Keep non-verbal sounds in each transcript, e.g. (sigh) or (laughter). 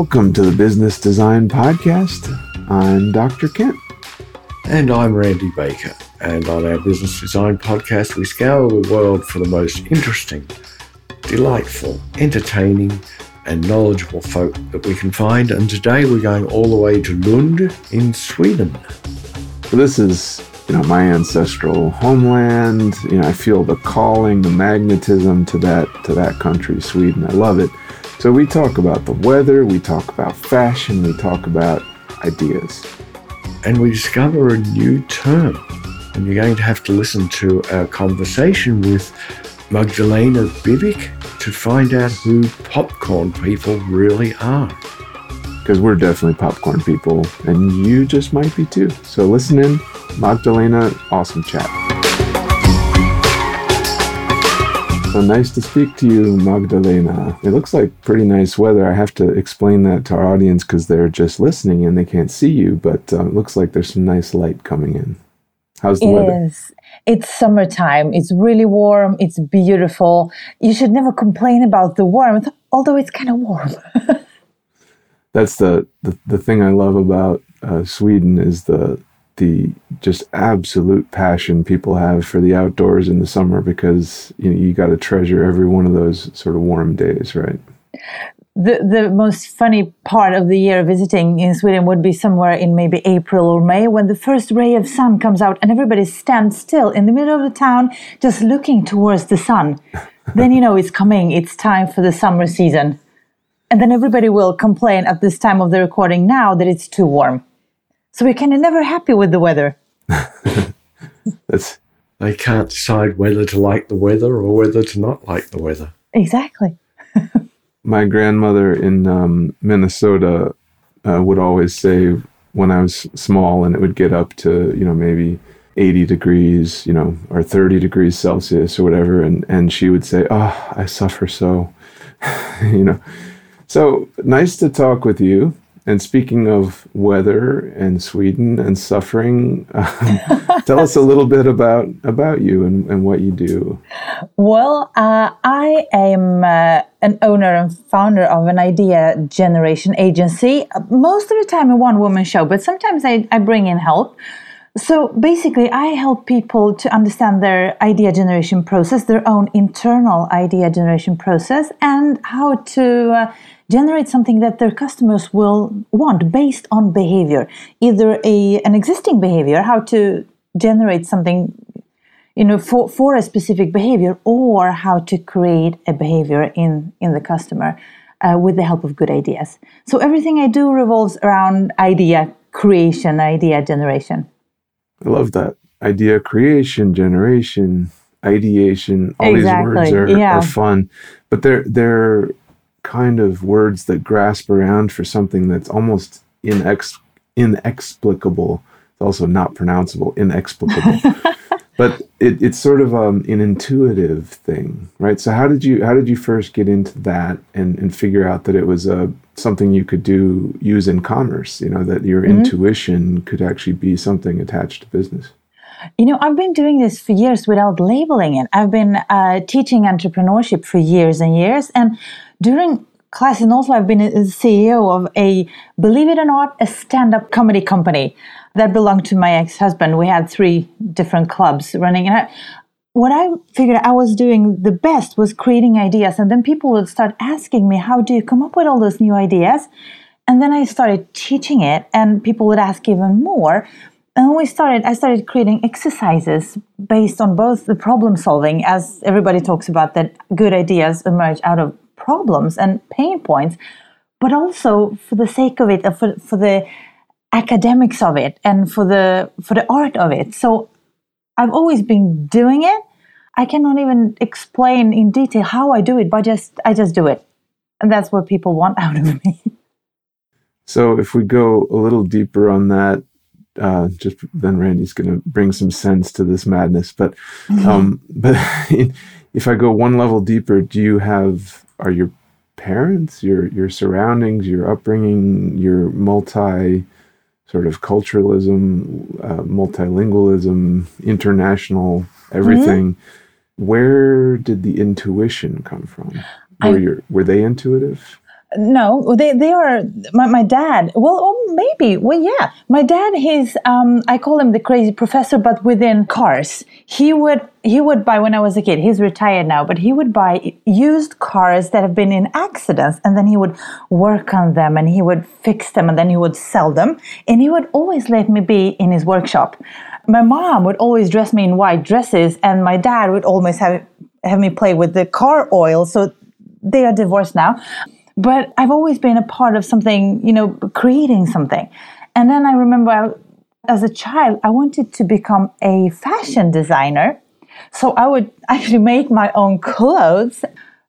Welcome to the Business Design Podcast. I'm Dr. Kent. And I'm Randy Baker. And on our Business Design Podcast, we scour the world for the most interesting, delightful, entertaining, and knowledgeable folk that we can find. And today we're going all the way to Lund in Sweden. So this is you know my ancestral homeland you know i feel the calling the magnetism to that to that country sweden i love it so we talk about the weather we talk about fashion we talk about ideas. And we discover a new term. And you're going to have to listen to our conversation with magdalena Bibik to find out who popcorn people really are. Because we're definitely popcorn people and you just might be too. So listen in Magdalena, awesome chat. So nice to speak to you, Magdalena. It looks like pretty nice weather. I have to explain that to our audience because they're just listening and they can't see you, but uh, it looks like there's some nice light coming in. How's the it weather? Is. It's summertime. It's really warm. It's beautiful. You should never complain about the warmth, although it's kind of warm. (laughs) That's the, the, the thing I love about uh, Sweden is the the just absolute passion people have for the outdoors in the summer because you know you got to treasure every one of those sort of warm days, right? The the most funny part of the year visiting in Sweden would be somewhere in maybe April or May when the first ray of sun comes out and everybody stands still in the middle of the town just looking towards the sun. (laughs) then you know it's coming, it's time for the summer season. And then everybody will complain at this time of the recording now that it's too warm. So we're kind of never happy with the weather. (laughs) That's they can't decide whether to like the weather or whether to not like the weather. Exactly. (laughs) my grandmother in um, Minnesota uh, would always say when I was small and it would get up to you know maybe 80 degrees you know or 30 degrees Celsius or whatever and and she would say oh I suffer so (laughs) you know so nice to talk with you and speaking of weather and Sweden and suffering, um, (laughs) tell us a little bit about about you and, and what you do. Well, uh, I am uh, an owner and founder of an idea generation agency. Most of the time, a one woman show, but sometimes I, I bring in help. So basically, I help people to understand their idea generation process, their own internal idea generation process, and how to uh, generate something that their customers will want based on behavior either a an existing behavior how to generate something you know for, for a specific behavior or how to create a behavior in in the customer uh, with the help of good ideas. So everything i do revolves around idea creation idea generation i love that idea creation generation ideation all exactly. these words are, yeah. are fun but they're they're kind of words that grasp around for something that's almost inex- inexplicable. It's also not pronounceable, inexplicable. (laughs) but it, it's sort of um, an intuitive thing, right? So how did you how did you first get into that and, and figure out that it was uh, something you could do use in commerce? You know that your mm-hmm. intuition could actually be something attached to business. You know, I've been doing this for years without labeling it. I've been uh, teaching entrepreneurship for years and years, and during class and also I've been a CEO of a, believe it or not, a stand-up comedy company that belonged to my ex-husband. We had three different clubs running, and I, what I figured I was doing the best was creating ideas, and then people would start asking me, "How do you come up with all those new ideas?" And then I started teaching it, and people would ask even more. And we started, I started creating exercises based on both the problem solving, as everybody talks about, that good ideas emerge out of problems and pain points, but also for the sake of it, uh, for, for the academics of it, and for the for the art of it. So I've always been doing it. I cannot even explain in detail how I do it, but just I just do it, and that's what people want (laughs) out of me. So if we go a little deeper on that, uh, just then Randy's going to bring some sense to this madness. But (laughs) um, but (laughs) if I go one level deeper, do you have are your parents, your your surroundings, your upbringing, your multi sort of culturalism, uh, multilingualism, international everything. Mm-hmm. Where did the intuition come from? Were I, your, were they intuitive? No, they they are my, my dad. Well, oh, maybe. Well, yeah, my dad. He's um, I call him the crazy professor, but within cars. He would he would buy when I was a kid. He's retired now, but he would buy used cars that have been in accidents, and then he would work on them, and he would fix them, and then he would sell them, and he would always let me be in his workshop. My mom would always dress me in white dresses, and my dad would always have have me play with the car oil. So they are divorced now but I've always been a part of something, you know, creating something. And then I remember I, as a child, I wanted to become a fashion designer. So I would (laughs) actually make my own clothes.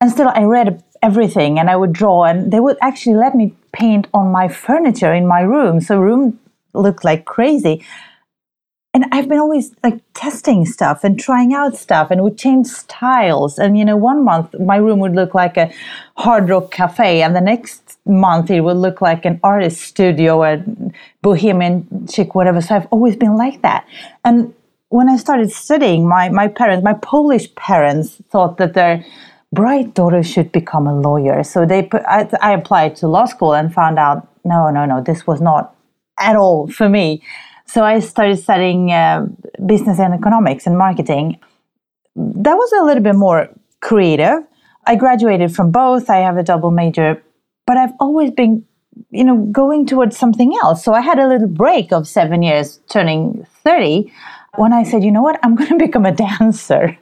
And still, I read everything and I would draw, and they would actually let me paint on my furniture in my room. So, room looked like crazy and I've been always like testing stuff and trying out stuff and would change styles. And you know, one month my room would look like a hard rock cafe, and the next month it would look like an artist studio, a bohemian chic, whatever. So I've always been like that. And when I started studying, my my parents, my Polish parents, thought that their bright daughter should become a lawyer. So they put, I, I applied to law school and found out no, no, no, this was not at all for me. So I started studying uh, business and economics and marketing. That was a little bit more creative. I graduated from both. I have a double major, but I've always been, you know, going towards something else. So I had a little break of seven years, turning 30, when I said, you know what, I'm going (laughs) to become a dancer.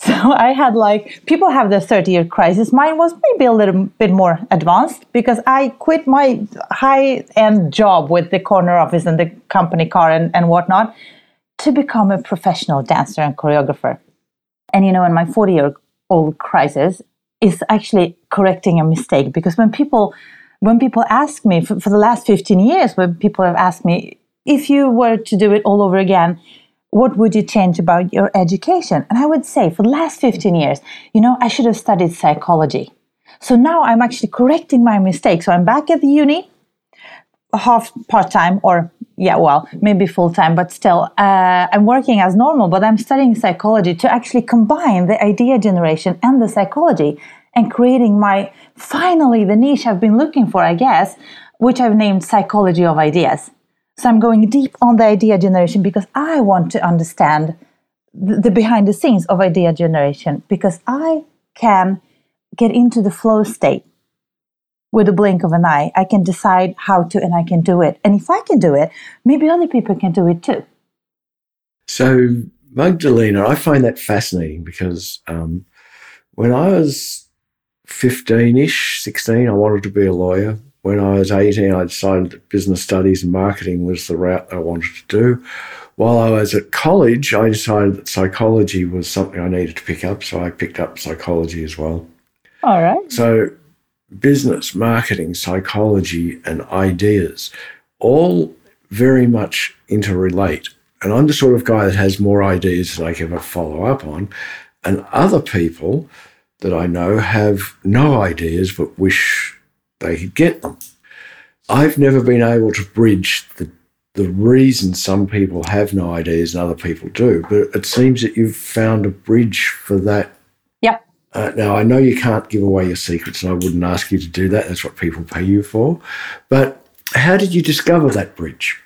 (laughs) So I had like people have the 30 year crisis. Mine was maybe a little bit more advanced because I quit my high end job with the corner office and the company car and, and whatnot to become a professional dancer and choreographer. And you know, in my 40 year old crisis is actually correcting a mistake because when people when people ask me for, for the last 15 years, when people have asked me if you were to do it all over again, what would you change about your education? And I would say for the last 15 years, you know, I should have studied psychology. So now I'm actually correcting my mistake. So I'm back at the uni, half part time, or yeah, well, maybe full time, but still, uh, I'm working as normal, but I'm studying psychology to actually combine the idea generation and the psychology and creating my finally the niche I've been looking for, I guess, which I've named psychology of ideas. So I'm going deep on the idea generation because I want to understand the, the behind the scenes of idea generation because I can get into the flow state with a blink of an eye. I can decide how to and I can do it. And if I can do it, maybe other people can do it too. So, Magdalena, I find that fascinating because um, when I was 15 ish, 16, I wanted to be a lawyer when I was 18, I decided that business studies and marketing was the route I wanted to do. While I was at college, I decided that psychology was something I needed to pick up, so I picked up psychology as well. All right. So, business, marketing, psychology, and ideas all very much interrelate. And I'm the sort of guy that has more ideas than I can ever follow up on. And other people that I know have no ideas but wish they could get them. I've never been able to bridge the the reason some people have no ideas and other people do, but it seems that you've found a bridge for that. Yep. Uh, now I know you can't give away your secrets, and I wouldn't ask you to do that. That's what people pay you for. But how did you discover that bridge?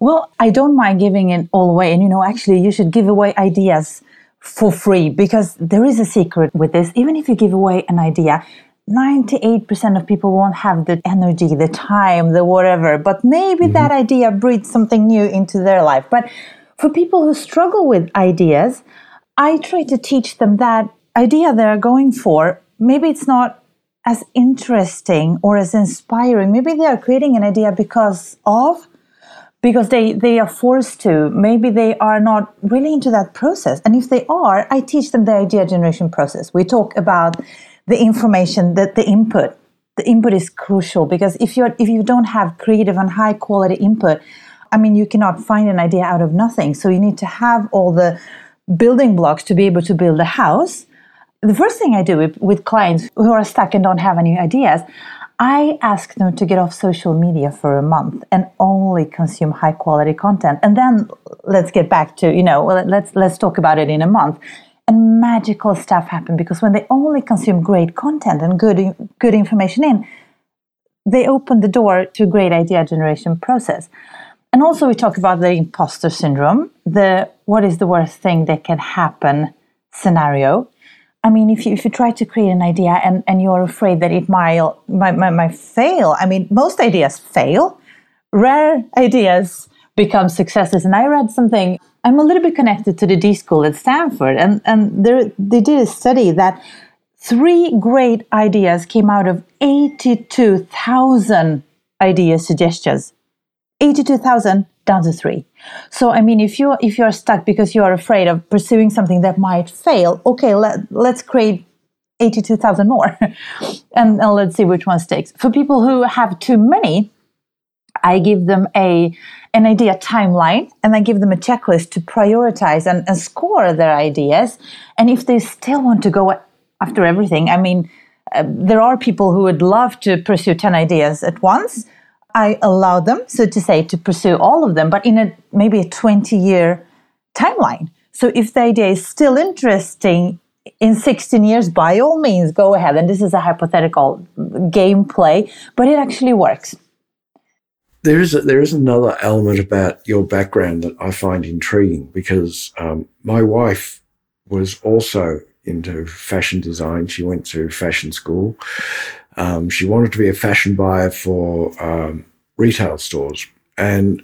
Well, I don't mind giving it all away, and you know, actually, you should give away ideas for free because there is a secret with this. Even if you give away an idea, 98% of people won't have the energy, the time, the whatever, but maybe mm-hmm. that idea breeds something new into their life. But for people who struggle with ideas, I try to teach them that idea they're going for, maybe it's not as interesting or as inspiring. Maybe they are creating an idea because of, because they, they are forced to. Maybe they are not really into that process. And if they are, I teach them the idea generation process. We talk about the information that the input. The input is crucial because if you if you don't have creative and high quality input i mean you cannot find an idea out of nothing. So you need to have all the building blocks to be able to build a house. The first thing i do with, with clients who are stuck and don't have any ideas I ask them to get off social media for a month and only consume high quality content. And then let's get back to, you know, let's let's talk about it in a month and magical stuff happen because when they only consume great content and good good information in they open the door to a great idea generation process. And also, we talk about the imposter syndrome, the what is the worst thing that can happen scenario. I mean, if you, if you try to create an idea and, and you're afraid that it might, might, might, might fail, I mean, most ideas fail. Rare ideas become successes. And I read something, I'm a little bit connected to the D School at Stanford, and, and there, they did a study that three great ideas came out of 82,000 idea suggestions. 82,000 down to three. So I mean, if you if you are stuck because you are afraid of pursuing something that might fail, okay, let let's create eighty-two thousand more, (laughs) and, and let's see which one sticks. For people who have too many, I give them a an idea timeline and I give them a checklist to prioritize and, and score their ideas. And if they still want to go after everything, I mean, uh, there are people who would love to pursue 10 ideas at once I allow them, so to say, to pursue all of them, but in a maybe a 20 year timeline. So if the idea is still interesting in 16 years, by all means, go ahead. And this is a hypothetical gameplay, but it actually works. There is, a, there is another element about your background that I find intriguing because um, my wife was also into fashion design. She went to fashion school. Um, she wanted to be a fashion buyer for um, retail stores and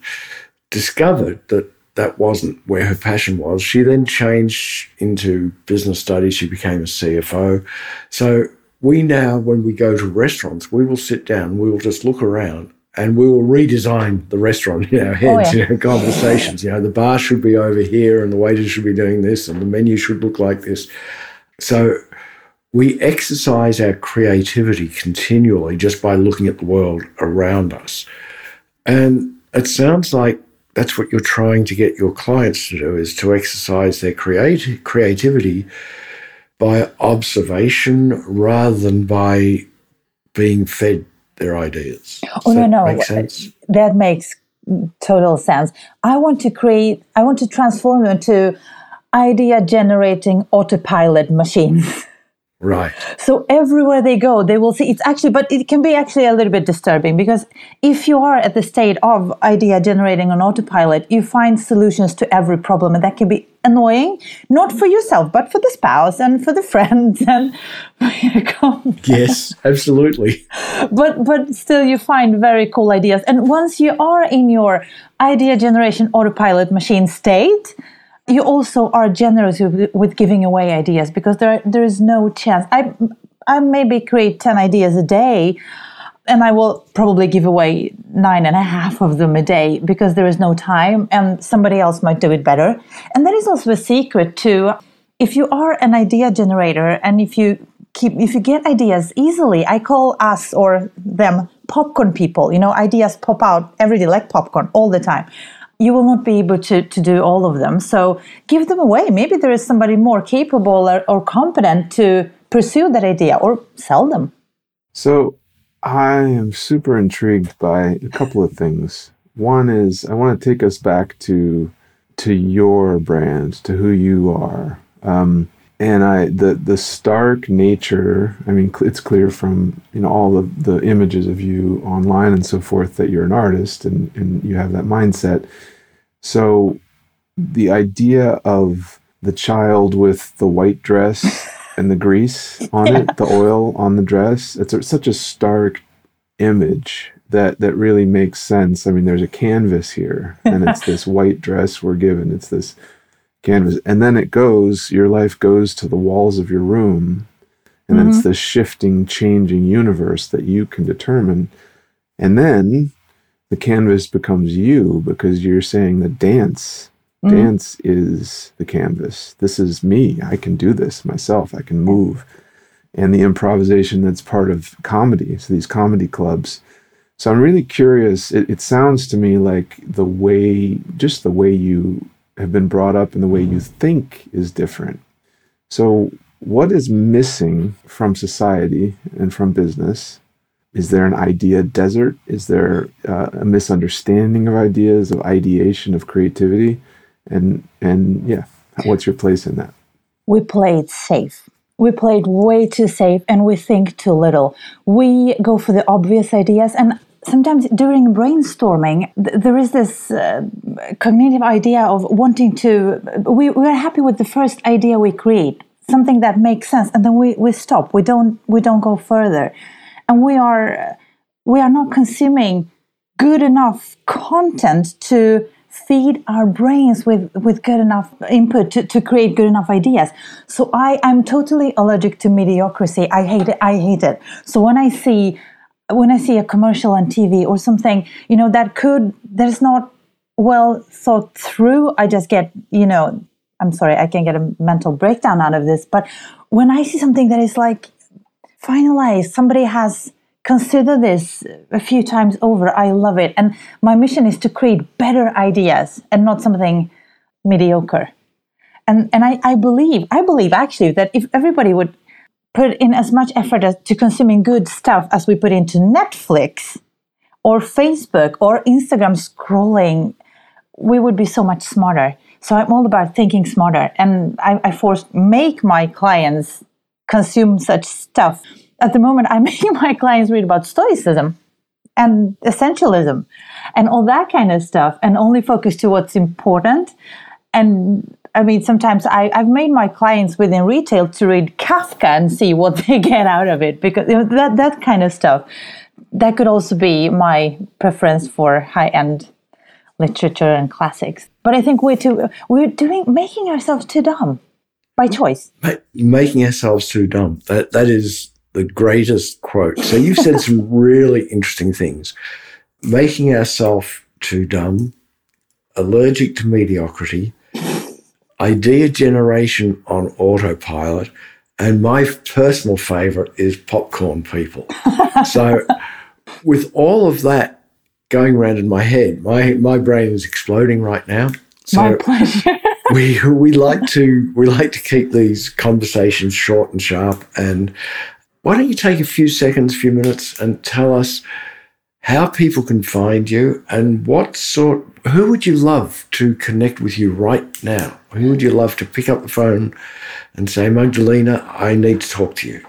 discovered that that wasn't where her passion was. She then changed into business studies. She became a CFO. So we now, when we go to restaurants, we will sit down, we will just look around and we will redesign the restaurant in our heads, oh, yeah. you know, conversations. You know, the bar should be over here and the waiter should be doing this and the menu should look like this. So we exercise our creativity continually just by looking at the world around us. And it sounds like that's what you're trying to get your clients to do is to exercise their creati- creativity by observation rather than by being fed their ideas. Oh, no, no. Make sense? That makes total sense. I want to create, I want to transform them into idea generating autopilot machines. (laughs) Right. So everywhere they go, they will see it's actually, but it can be actually a little bit disturbing because if you are at the state of idea generating on autopilot, you find solutions to every problem, and that can be annoying, not for yourself, but for the spouse and for the (laughs) friends and. yes, absolutely. But but still, you find very cool ideas, and once you are in your idea generation autopilot machine state you also are generous with, with giving away ideas because there there is no chance. I I maybe create ten ideas a day, and I will probably give away nine and a half of them a day because there is no time, and somebody else might do it better. And that is also a secret to if you are an idea generator and if you keep if you get ideas easily i call us or them popcorn people you know ideas pop out every day like popcorn all the time you will not be able to, to do all of them. So give them away. Maybe there is somebody more capable or, or competent to pursue that idea or sell them. So I am super intrigued by a couple of things. One is I want to take us back to to your brand, to who you are. Um, and I the the stark nature. I mean, it's clear from you know all of the images of you online and so forth that you're an artist and and you have that mindset. So the idea of the child with the white dress and the grease on yeah. it, the (laughs) oil on the dress, it's a, such a stark image that that really makes sense. I mean, there's a canvas here, and it's (laughs) this white dress we're given. It's this canvas, and then it goes. Your life goes to the walls of your room, and mm-hmm. it's this shifting, changing universe that you can determine. And then the canvas becomes you because you're saying the dance mm. dance is the canvas. This is me. I can do this myself. I can move. And the improvisation that's part of comedy so these comedy clubs. So i'm really curious. It, it sounds to me like the way just the way you have been brought up and the way you think is different. So what is missing from society and from business? Is there an idea desert? Is there uh, a misunderstanding of ideas, of ideation, of creativity? And and yeah, what's your place in that? We play it safe. we play it way too safe and we think too little. We go for the obvious ideas and sometimes during brainstorming th- there is this uh, cognitive idea of wanting to we, we are happy with the first idea we create something that makes sense and then we, we stop we don't we don't go further and we are we are not consuming good enough content to feed our brains with, with good enough input to, to create good enough ideas. So I, I'm totally allergic to mediocrity. I hate it. I hate it. So when I see when I see a commercial on TV or something, you know, that could that is not well thought through, I just get, you know, I'm sorry, I can get a mental breakdown out of this. But when I see something that is like finalized, somebody has consider this a few times over. I love it. And my mission is to create better ideas and not something mediocre. And, and I, I believe, I believe actually that if everybody would put in as much effort as, to consuming good stuff as we put into Netflix or Facebook or Instagram scrolling, we would be so much smarter. So I'm all about thinking smarter. And I, I force make my clients consume such stuff at the moment, I'm (laughs) making my clients read about Stoicism and essentialism and all that kind of stuff and only focus to what's important. And I mean, sometimes I, have made my clients within retail to read Kafka and see what (laughs) they get out of it because you know, that, that kind of stuff. That could also be my preference for high end literature and classics. But I think we're too, we're doing, making ourselves too dumb by choice. Making ourselves too dumb. That, that is the greatest quote. So you've said some (laughs) really interesting things. Making ourselves too dumb, allergic to mediocrity, idea generation on autopilot, and my personal favorite is popcorn people. (laughs) so with all of that going around in my head, my my brain is exploding right now. So my pleasure. (laughs) we we like to we like to keep these conversations short and sharp and why don't you take a few seconds, a few minutes, and tell us how people can find you and what sort, who would you love to connect with you right now? Who would you love to pick up the phone and say, Magdalena, I need to talk to you?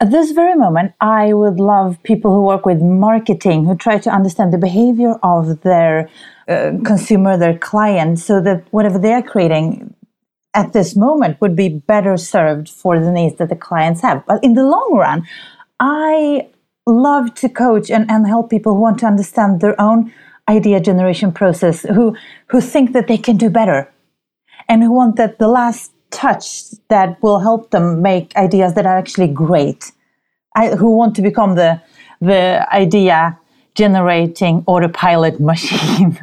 At this very moment, I would love people who work with marketing, who try to understand the behavior of their uh, consumer, their client, so that whatever they're creating, at this moment would be better served for the needs that the clients have. But in the long run, I love to coach and, and help people who want to understand their own idea generation process, who who think that they can do better and who want that the last touch that will help them make ideas that are actually great. I, who want to become the the idea generating autopilot (laughs) machine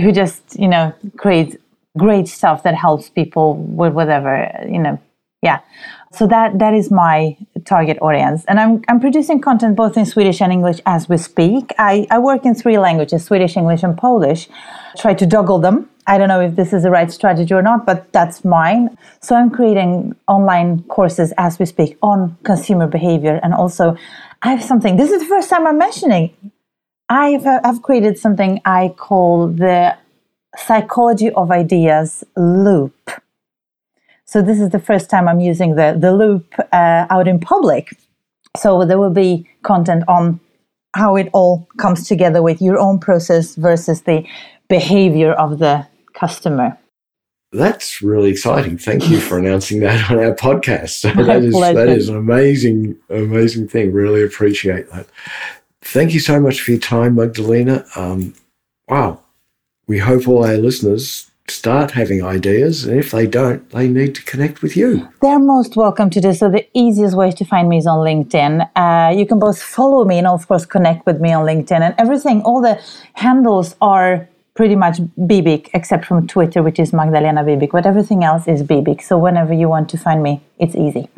who just you know create great stuff that helps people with whatever you know yeah. So that that is my target audience. And i'm i'm producing content both in swedish and english as we speak. I i work in three languages swedish english and polish. Try to juggle them. I don't know if this is the right strategy or not but that's mine. So i'm creating online courses as we speak on consumer behavior. And also i have something this is the first time i'm mentioning i've i've created something i call the psychology of ideas loop. So this is the first time I'm using the, the loop uh, out in public. So there will be content on how it all comes together with your own process versus the behavior of the customer. That's really exciting. Thank you for announcing that on our podcast. (laughs) So that is that is an amazing, amazing thing. Really appreciate that. Thank you so much for your time, Magdalena. Um, wow, we hope all our listeners start having ideas, and if they don't, they need to connect with you. They're most welcome to do so. The easiest way to find me is on LinkedIn. Uh, you can both follow me and, of course, connect with me on LinkedIn. And everything, all the handles are pretty much Bibik, except from Twitter, which is Magdalena Bibik, but everything else is Bibik. So whenever you want to find me, it's easy.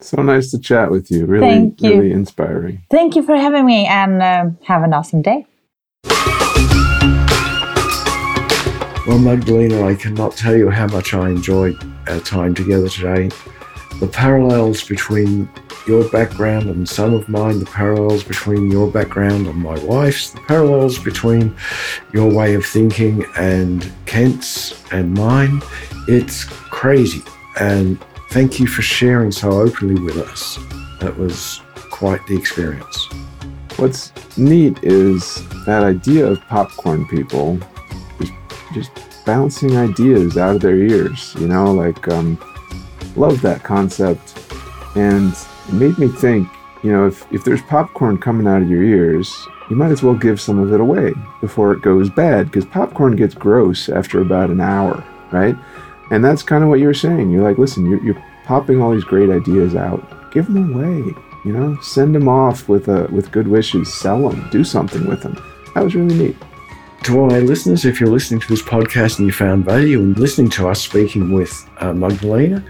So nice to chat with you. Really, Thank you. really inspiring. Thank you for having me and uh, have an awesome day. Well, Magdalena, I cannot tell you how much I enjoyed our time together today. The parallels between your background and some of mine, the parallels between your background and my wife's, the parallels between your way of thinking and Kent's and mine, it's crazy. And Thank you for sharing so openly with us. That was quite the experience. What's neat is that idea of popcorn people just, bouncing ideas out of their ears, you know, like, um, love that concept. And it made me think, you know, if, if there's popcorn coming out of your ears, you might as well give some of it away before it goes bad because popcorn gets gross after about an hour, right? And that's kind of what you're saying. You're like, listen, you're, you're popping all these great ideas out. Give them away, you know, send them off with, uh, with good wishes, sell them, do something with them. That was really neat. To all our listeners, if you're listening to this podcast and you found value in listening to us speaking with uh, Magdalena,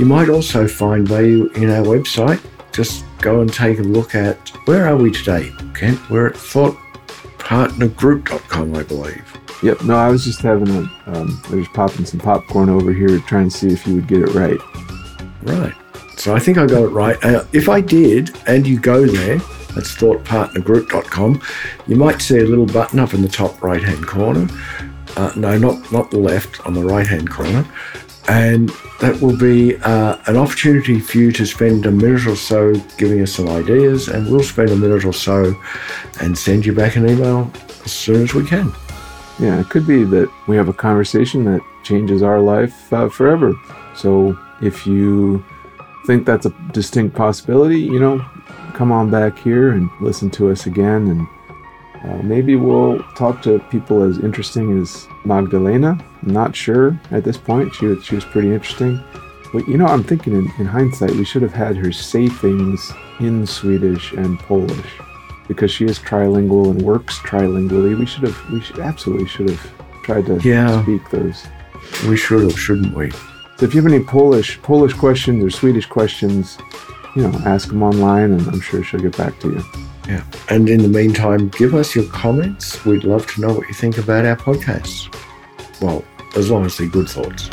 you might also find value in our website. Just go and take a look at where are we today, Kent? We're at thoughtpartnergroup.com, I believe. Yep. No, I was just having a, um, I was popping some popcorn over here trying to see if you would get it right. Right. So I think I got it right. Uh, if I did, and you go there, that's thoughtpartnergroup.com, you might see a little button up in the top right hand corner. Uh, no, not, not the left, on the right hand corner. And that will be uh, an opportunity for you to spend a minute or so giving us some ideas, and we'll spend a minute or so and send you back an email as soon as we can. Yeah, it could be that we have a conversation that changes our life uh, forever. So if you think that's a distinct possibility, you know, come on back here and listen to us again. And uh, maybe we'll talk to people as interesting as Magdalena. I'm not sure at this point. She, was- she was pretty interesting. But, you know, I'm thinking in, in hindsight, we should have had her say things in Swedish and Polish because she is trilingual and works trilingually. We should have, we should absolutely should have tried to Yeah. speak those. We should have, shouldn't we? So if you have any Polish Polish questions or Swedish questions, you know, ask them online, and I'm sure she'll get back to you. Yeah. And in the meantime, give us your comments. We'd love to know what you think about our podcasts. Well, as long as they're good thoughts.